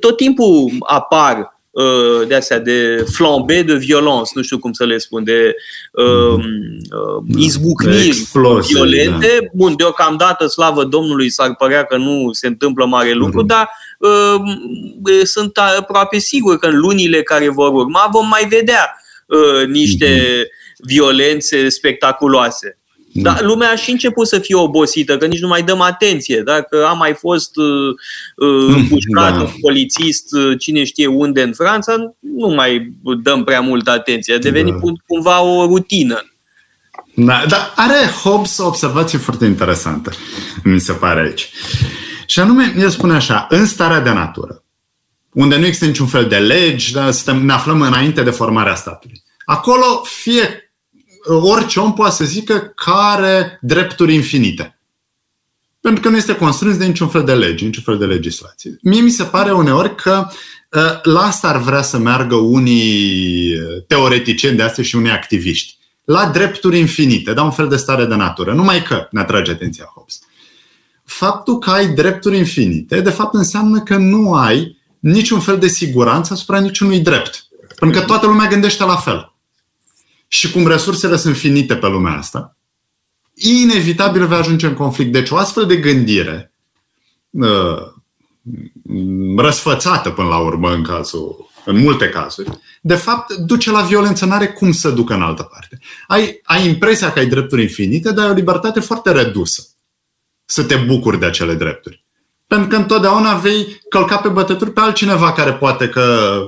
S3: tot timpul apar uh, de astea de flambe de violence, nu știu cum să le spun, de uh, uh, izbucniri violente. Da. Bun, deocamdată, slavă Domnului, s-ar părea că nu se întâmplă mare lucru, mm-hmm. dar uh, sunt aproape sigur că în lunile care vor urma vom mai vedea uh, niște mm-hmm. Violențe spectaculoase. Da. Dar lumea a și început să fie obosită, că nici nu mai dăm atenție. Dacă a mai fost uh, uh împușcat da. un polițist, uh, cine știe unde în Franța, nu mai dăm prea multă atenție. A devenit da. cumva o rutină.
S4: Da, dar are Hobbes o observație foarte interesantă, mi se pare aici. Și anume, el spune așa, în starea de natură, unde nu există niciun fel de legi, da, ne aflăm înainte de formarea statului. Acolo, fie orice om poate să zică că are drepturi infinite. Pentru că nu este constrâns de niciun fel de lege, niciun fel de legislație. Mie mi se pare uneori că uh, la asta ar vrea să meargă unii teoreticieni de astea și unii activiști. La drepturi infinite, da un fel de stare de natură. Numai că ne atrage atenția Hobbes. Faptul că ai drepturi infinite, de fapt înseamnă că nu ai niciun fel de siguranță asupra niciunui drept. Pentru că toată lumea gândește la fel. Și cum resursele sunt finite pe lumea asta, inevitabil va ajunge în conflict. Deci o astfel de gândire uh, răsfățată până la urmă în cazul, în multe cazuri, de fapt duce la violență, n-are cum să ducă în altă parte. Ai, ai impresia că ai drepturi infinite, dar ai o libertate foarte redusă să te bucuri de acele drepturi. Pentru că întotdeauna vei călca pe bătături pe altcineva care poate că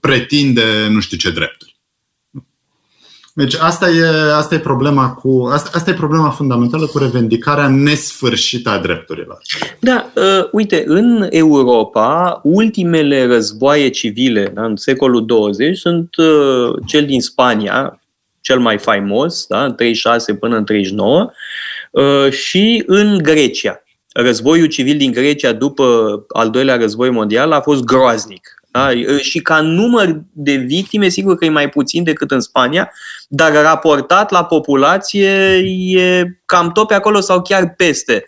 S4: pretinde nu știu ce drepturi. Deci asta e, asta e problema cu asta, asta e problema fundamentală cu revendicarea nesfârșită a drepturilor.
S3: Da, uh, uite, în Europa, ultimele războaie civile da, în secolul 20 sunt uh, cel din Spania, cel mai faimos, da, 36 până în 39, uh, și în Grecia. Războiul civil din Grecia după al doilea război mondial a fost groaznic. Da? Și ca număr de victime, sigur că e mai puțin decât în Spania, dar raportat la populație e cam tot pe acolo sau chiar peste.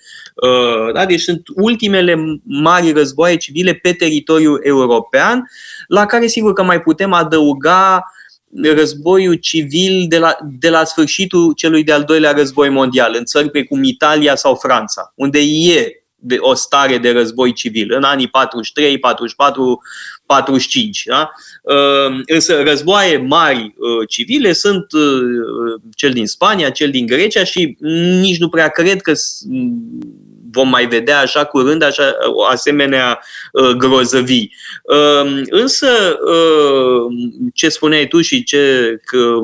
S3: Da? Deci sunt ultimele mari războaie civile pe teritoriul european, la care sigur că mai putem adăuga războiul civil de la, de la sfârșitul celui de-al doilea război mondial, în țări precum Italia sau Franța, unde e de o stare de război civil în anii 43, 44, 45. Da? Ehm, însă războaie mari uh, civile sunt uh, cel din Spania, cel din Grecia și nici nu prea cred că vom mai vedea așa curând așa, o asemenea uh, grozăvii. Uh, însă, uh, ce spuneai tu și ce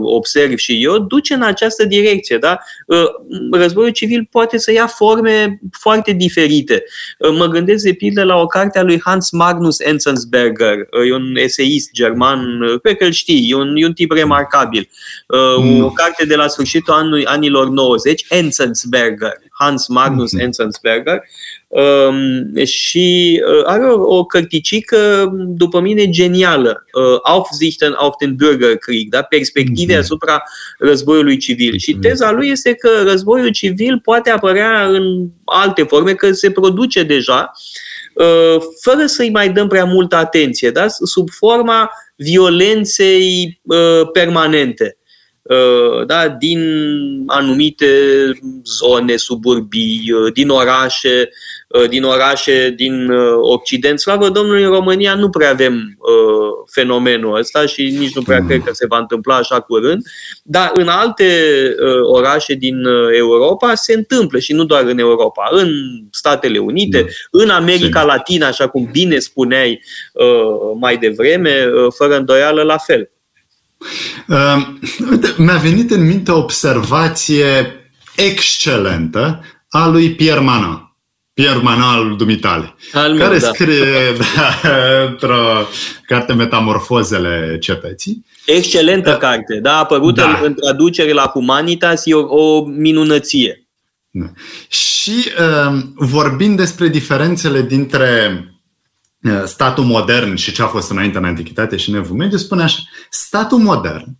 S3: observ și eu, duce în această direcție. Da? Uh, războiul civil poate să ia forme foarte diferite. Uh, mă gândesc de pildă la o carte a lui Hans Magnus Enzensberger, uh, e un eseist german, uh, cred că îl știi, e un, e un tip remarcabil. Uh, mm. O carte de la sfârșitul anului, anilor 90, Enzensberger, Hans Magnus mm-hmm. Enzensberger, um, și uh, are o, o cărticică, după mine, genială, uh, Aufsichten auf den Bürgerkrieg, da? perspective mm-hmm. asupra războiului civil. Și teza lui este că războiul civil poate apărea în alte forme, că se produce deja, uh, fără să-i mai dăm prea multă atenție, da? sub forma violenței uh, permanente. Uh, da, din anumite zone, suburbii, uh, din orașe, uh, din orașe din Occident. Slavă Domnului, în România nu prea avem fenomenul ăsta și nici nu prea mm. cred că se va întâmpla așa curând, dar în alte orașe din Europa se întâmplă și nu doar în Europa, în Statele Unite, da. în America Latina, așa cum bine spuneai mai devreme, fără îndoială la fel.
S4: Uh, mi-a venit în minte o observație excelentă a lui Pierre Manon. Pierre Manon al dumitale, al care da. scrie da, într-o carte Metamorfozele cepeții.
S3: Excelentă da. carte, da, a apărut da. în, în traducere la Humanitas, e o, o minunăție.
S4: Da. Și uh, vorbind despre diferențele dintre Uh, statul modern și ce a fost înainte în Antichitate și în Evul Mediu, spune așa, statul modern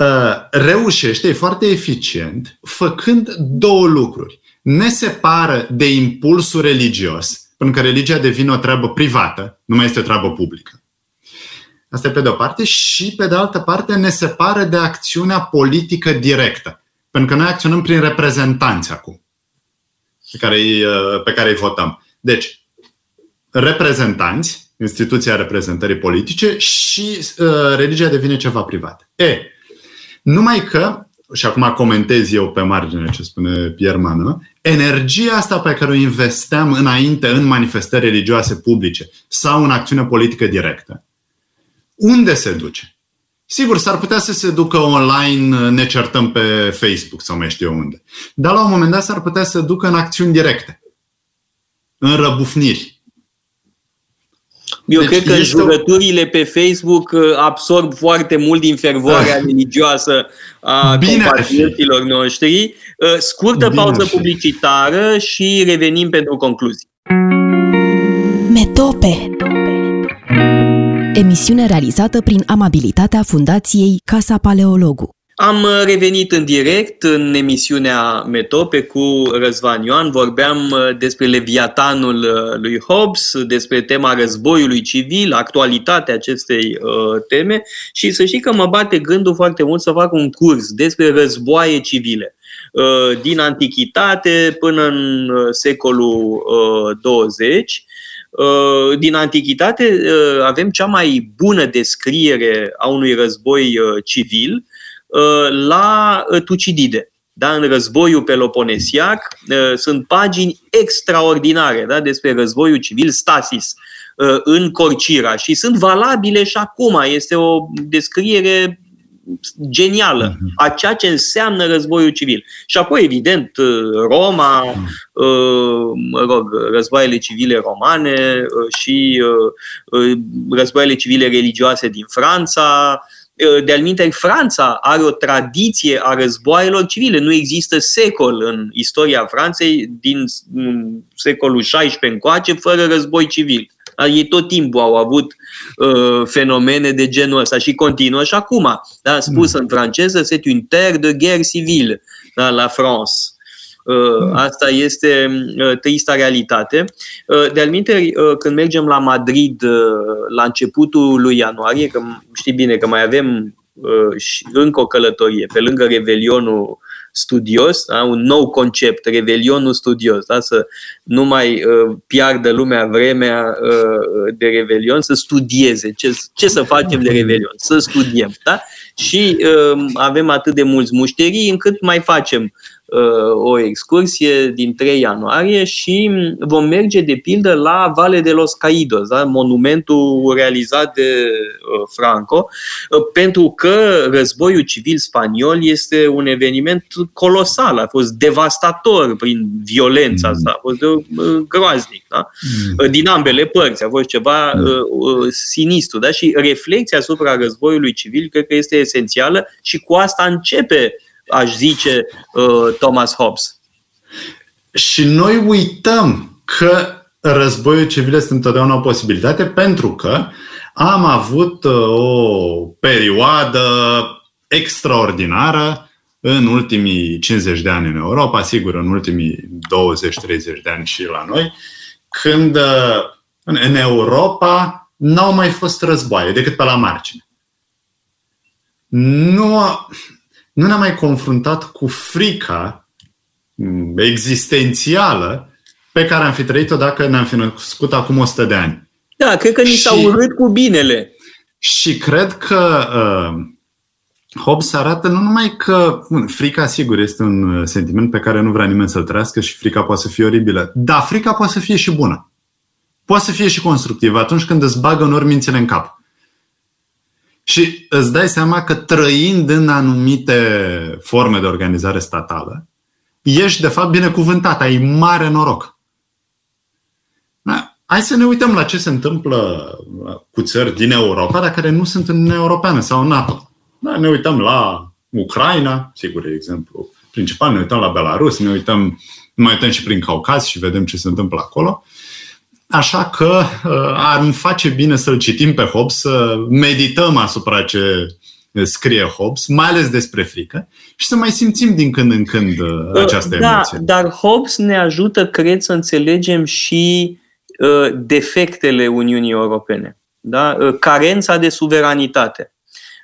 S4: uh, reușește, e foarte eficient, făcând două lucruri. Ne separă de impulsul religios, pentru că religia devine o treabă privată, nu mai este o treabă publică. Asta e pe de o parte și pe de altă parte ne separă de acțiunea politică directă. Pentru că noi acționăm prin reprezentanți acum, pe care îi, uh, pe care îi votăm. Deci, reprezentanți, instituția reprezentării politice și uh, religia devine ceva privat. E, numai că, și acum comentez eu pe margine ce spune Pierre Mană, energia asta pe care o investeam înainte în manifestări religioase publice sau în acțiune politică directă, unde se duce? Sigur, s-ar putea să se ducă online, ne certăm pe Facebook sau mai știu eu unde. Dar la un moment dat s-ar putea să se ducă în acțiuni directe, în răbufniri,
S3: Eu deci cred că jurăturile pe Facebook uh, absorb foarte mult din fervoarea ah. religioasă a Bine compatriotilor noștri. Uh, scurtă Bine pauză publicitară și revenim pentru concluzii.
S2: Metope Emisiune realizată prin amabilitatea Fundației Casa Paleologu.
S3: Am uh, revenit în direct în emisiunea Metope cu Răzvan Ioan. Vorbeam uh, despre Leviatanul uh, lui Hobbes, despre tema războiului civil, actualitatea acestei uh, teme. Și să știi că mă bate gândul foarte mult să fac un curs despre războaie civile uh, din antichitate până în secolul uh, 20 din antichitate avem cea mai bună descriere a unui război civil. Uh, la uh, Tucidide. Da, în războiul peloponesiac uh, sunt pagini extraordinare da, despre războiul civil Stasis în Corcira și sunt valabile și acum. Este o descriere genială mhm. a ceea ce înseamnă războiul civil. Și apoi, evident, Roma, mhm. mă rog, războaiele civile romane și războaiele civile religioase din Franța, Uh, de alminte, Franța are o tradiție a războaielor civile. Nu există secol în istoria Franței din secolul XVI încoace fără război civil. Ei tot timpul au avut uh, fenomene de genul ăsta și continuă și acum. Da? Spus mm. în franceză, c'est une terre de guerre civile da? la France. Uh, mm. Asta este uh, trista realitate. Uh, de alminte, când mergem la Madrid la începutul lui ianuarie, că știi bine că mai avem și încă o călătorie, pe lângă Revelionul studios, da? un nou concept, Revelionul studios, da? să nu mai uh, piardă lumea vremea uh, de Revelion, să studieze ce, ce să facem de Revelion, să studiem. Da? Și uh, avem atât de mulți mușterii încât mai facem Uh, o excursie din 3 ianuarie și vom merge de pildă la Vale de los Caídos, da? monumentul realizat de uh, Franco, uh, pentru că războiul civil spaniol este un eveniment colosal, a fost devastator prin violența mm. asta, a fost groaznic, da? Mm. din ambele părți, a fost ceva mm. sinistru da? și reflexia asupra războiului civil cred că este esențială și cu asta începe aș zice uh, Thomas Hobbes.
S4: Și noi uităm că războiul civil este întotdeauna o posibilitate pentru că am avut uh, o perioadă extraordinară în ultimii 50 de ani în Europa, sigur în ultimii 20-30 de ani și la noi, când uh, în Europa n-au mai fost războaie decât pe la margine. Nu, nu ne-am mai confruntat cu frica mm, existențială pe care am fi trăit-o dacă ne-am fi născut acum 100 de ani.
S3: Da, cred că ni s-a și, urât cu binele.
S4: Și cred că uh, Hobbes arată nu numai că bun, frica, sigur, este un uh, sentiment pe care nu vrea nimeni să-l trăiască și frica poate să fie oribilă. Dar frica poate să fie și bună. Poate să fie și constructivă atunci când îți bagă în ori mințile în cap. Și îți dai seama că trăind în anumite forme de organizare statală, ești de fapt binecuvântat, ai mare noroc. Da? Hai să ne uităm la ce se întâmplă cu țări din Europa, dar care nu sunt în Uniunea Europeană sau în NATO. Da? Ne uităm la Ucraina, sigur, e exemplu principal, ne uităm la Belarus, ne uităm, mai uităm și prin Caucaz și vedem ce se întâmplă acolo. Așa că uh, ar face bine să-l citim pe Hobbes, să medităm asupra ce scrie Hobbes, mai ales despre frică, și să mai simțim din când în când uh, uh, această
S3: da,
S4: emoție.
S3: Dar Hobbes ne ajută, cred, să înțelegem și uh, defectele Uniunii Europene. Da? Uh, carența de suveranitate,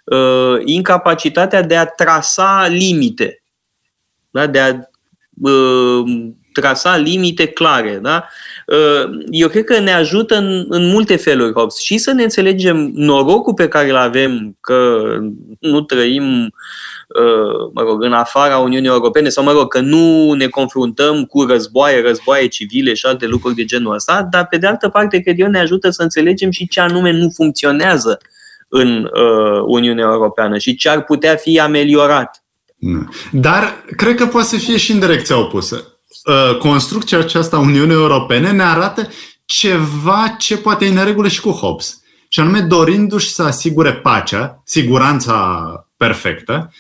S3: uh, incapacitatea de a trasa limite, da? de a uh, trasa limite clare. Da? Uh, eu cred că ne ajută în, în multe feluri, Hobbes, și să ne înțelegem norocul pe care îl avem, că nu trăim uh, mă rog, în afara Uniunii Europene sau, mă rog, că nu ne confruntăm cu războaie, războaie civile și alte lucruri de genul ăsta, dar pe de altă parte, cred eu, ne ajută să înțelegem și ce anume nu funcționează în uh, Uniunea Europeană și ce ar putea fi ameliorat.
S4: Dar cred că poate să fie și în direcția opusă. Uh, construcția aceasta a Uniunii Europene ne arată ceva ce poate e în regulă și cu Hobbes. Și anume dorindu-și să asigure pacea, siguranța perfectă,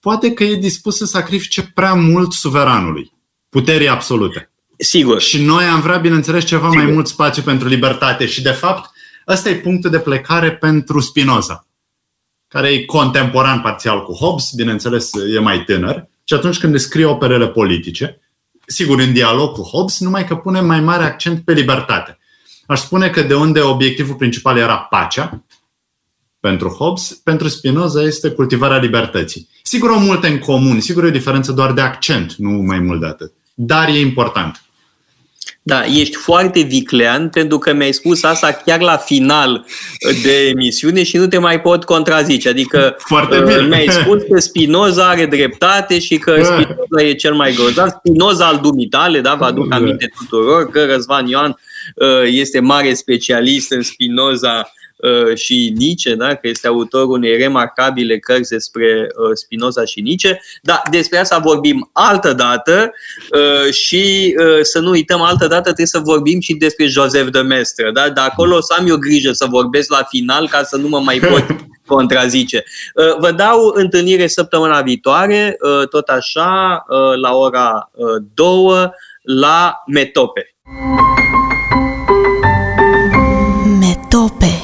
S4: poate că e dispus să sacrifice prea mult suveranului, puterii absolute.
S3: Sigur.
S4: Și noi am vrea, bineînțeles, ceva Sigur. mai mult spațiu pentru libertate și, de fapt, ăsta e punctul de plecare pentru Spinoza, care e contemporan parțial cu Hobbes, bineînțeles, e mai tânăr, și atunci când descrie operele politice, sigur, în dialog cu Hobbes, numai că pune mai mare accent pe libertate. Aș spune că de unde obiectivul principal era pacea, pentru Hobbes, pentru Spinoza este cultivarea libertății. Sigur au multe în comun, sigur e o diferență doar de accent, nu mai mult de atât. Dar e important.
S3: Da, ești foarte viclean pentru că mi-ai spus asta chiar la final de emisiune și nu te mai pot contrazice. Adică
S4: foarte bine.
S3: Uh, mi-ai spus că Spinoza are dreptate și că da. Spinoza e cel mai grozav. Spinoza al dumitale, da, vă aduc da. aminte tuturor că Răzvan Ioan uh, este mare specialist în Spinoza Uh, și Nietzsche, da? că este autorul unei remarcabile cărți despre uh, Spinoza și Nietzsche. Da, despre asta vorbim altă dată uh, și să nu uităm altă dată trebuie să vorbim și despre Joseph de Mestre. Da? De acolo o să am eu grijă să vorbesc la final ca să nu mă mai pot contrazice. Vă dau întâlnire săptămâna viitoare, tot așa, la ora 2 la Metope.
S2: Metope